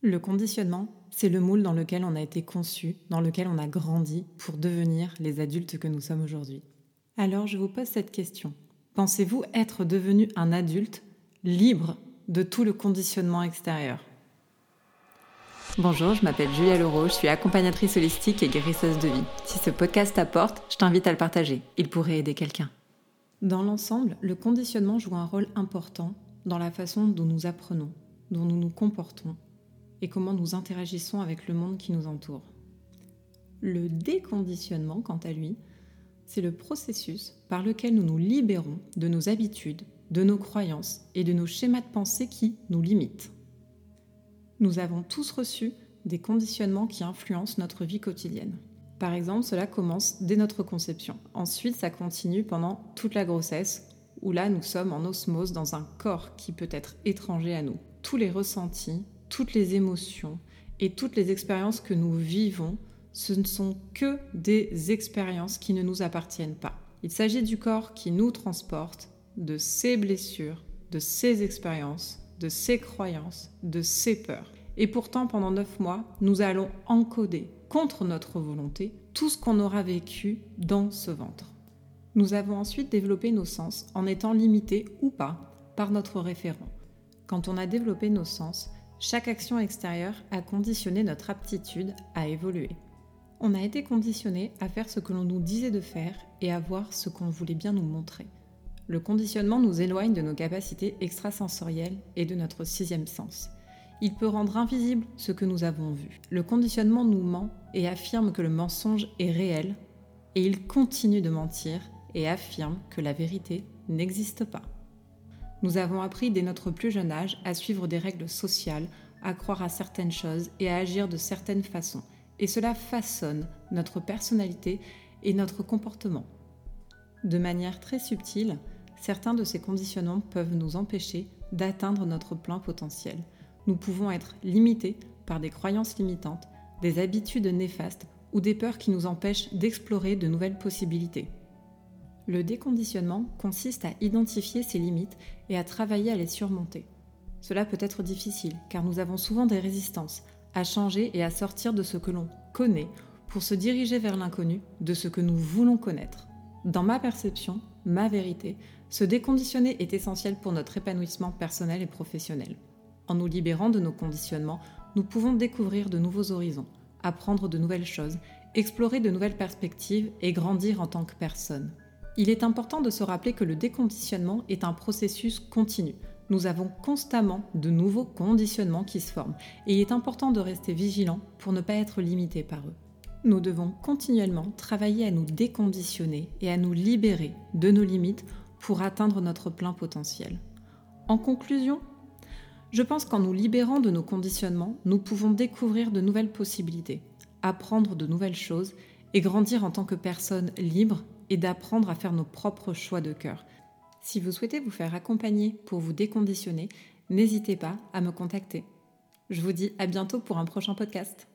Le conditionnement, c'est le moule dans lequel on a été conçu, dans lequel on a grandi pour devenir les adultes que nous sommes aujourd'hui. Alors je vous pose cette question. Pensez-vous être devenu un adulte libre de tout le conditionnement extérieur? Bonjour, je m'appelle Julia Leroux, je suis accompagnatrice holistique et guérisseuse de vie. Si ce podcast t'apporte, je t'invite à le partager. Il pourrait aider quelqu'un. Dans l'ensemble, le conditionnement joue un rôle important dans la façon dont nous apprenons, dont nous nous comportons et comment nous interagissons avec le monde qui nous entoure. Le déconditionnement, quant à lui, c'est le processus par lequel nous nous libérons de nos habitudes, de nos croyances et de nos schémas de pensée qui nous limitent. Nous avons tous reçu des conditionnements qui influencent notre vie quotidienne. Par exemple, cela commence dès notre conception. Ensuite, ça continue pendant toute la grossesse, où là, nous sommes en osmose dans un corps qui peut être étranger à nous. Tous les ressentis, toutes les émotions et toutes les expériences que nous vivons, ce ne sont que des expériences qui ne nous appartiennent pas. Il s'agit du corps qui nous transporte de ses blessures, de ses expériences, de ses croyances, de ses peurs. Et pourtant, pendant neuf mois, nous allons encoder contre notre volonté tout ce qu'on aura vécu dans ce ventre. Nous avons ensuite développé nos sens en étant limités ou pas par notre référent. Quand on a développé nos sens, chaque action extérieure a conditionné notre aptitude à évoluer. On a été conditionné à faire ce que l'on nous disait de faire et à voir ce qu'on voulait bien nous montrer. Le conditionnement nous éloigne de nos capacités extrasensorielles et de notre sixième sens. Il peut rendre invisible ce que nous avons vu. Le conditionnement nous ment et affirme que le mensonge est réel, et il continue de mentir et affirme que la vérité n'existe pas. Nous avons appris dès notre plus jeune âge à suivre des règles sociales, à croire à certaines choses et à agir de certaines façons. Et cela façonne notre personnalité et notre comportement. De manière très subtile, certains de ces conditionnements peuvent nous empêcher d'atteindre notre plein potentiel. Nous pouvons être limités par des croyances limitantes, des habitudes néfastes ou des peurs qui nous empêchent d'explorer de nouvelles possibilités. Le déconditionnement consiste à identifier ses limites et à travailler à les surmonter. Cela peut être difficile car nous avons souvent des résistances à changer et à sortir de ce que l'on connaît pour se diriger vers l'inconnu de ce que nous voulons connaître. Dans ma perception, ma vérité, se déconditionner est essentiel pour notre épanouissement personnel et professionnel. En nous libérant de nos conditionnements, nous pouvons découvrir de nouveaux horizons, apprendre de nouvelles choses, explorer de nouvelles perspectives et grandir en tant que personne. Il est important de se rappeler que le déconditionnement est un processus continu. Nous avons constamment de nouveaux conditionnements qui se forment et il est important de rester vigilant pour ne pas être limité par eux. Nous devons continuellement travailler à nous déconditionner et à nous libérer de nos limites pour atteindre notre plein potentiel. En conclusion, je pense qu'en nous libérant de nos conditionnements, nous pouvons découvrir de nouvelles possibilités, apprendre de nouvelles choses et grandir en tant que personne libre et d'apprendre à faire nos propres choix de cœur. Si vous souhaitez vous faire accompagner pour vous déconditionner, n'hésitez pas à me contacter. Je vous dis à bientôt pour un prochain podcast.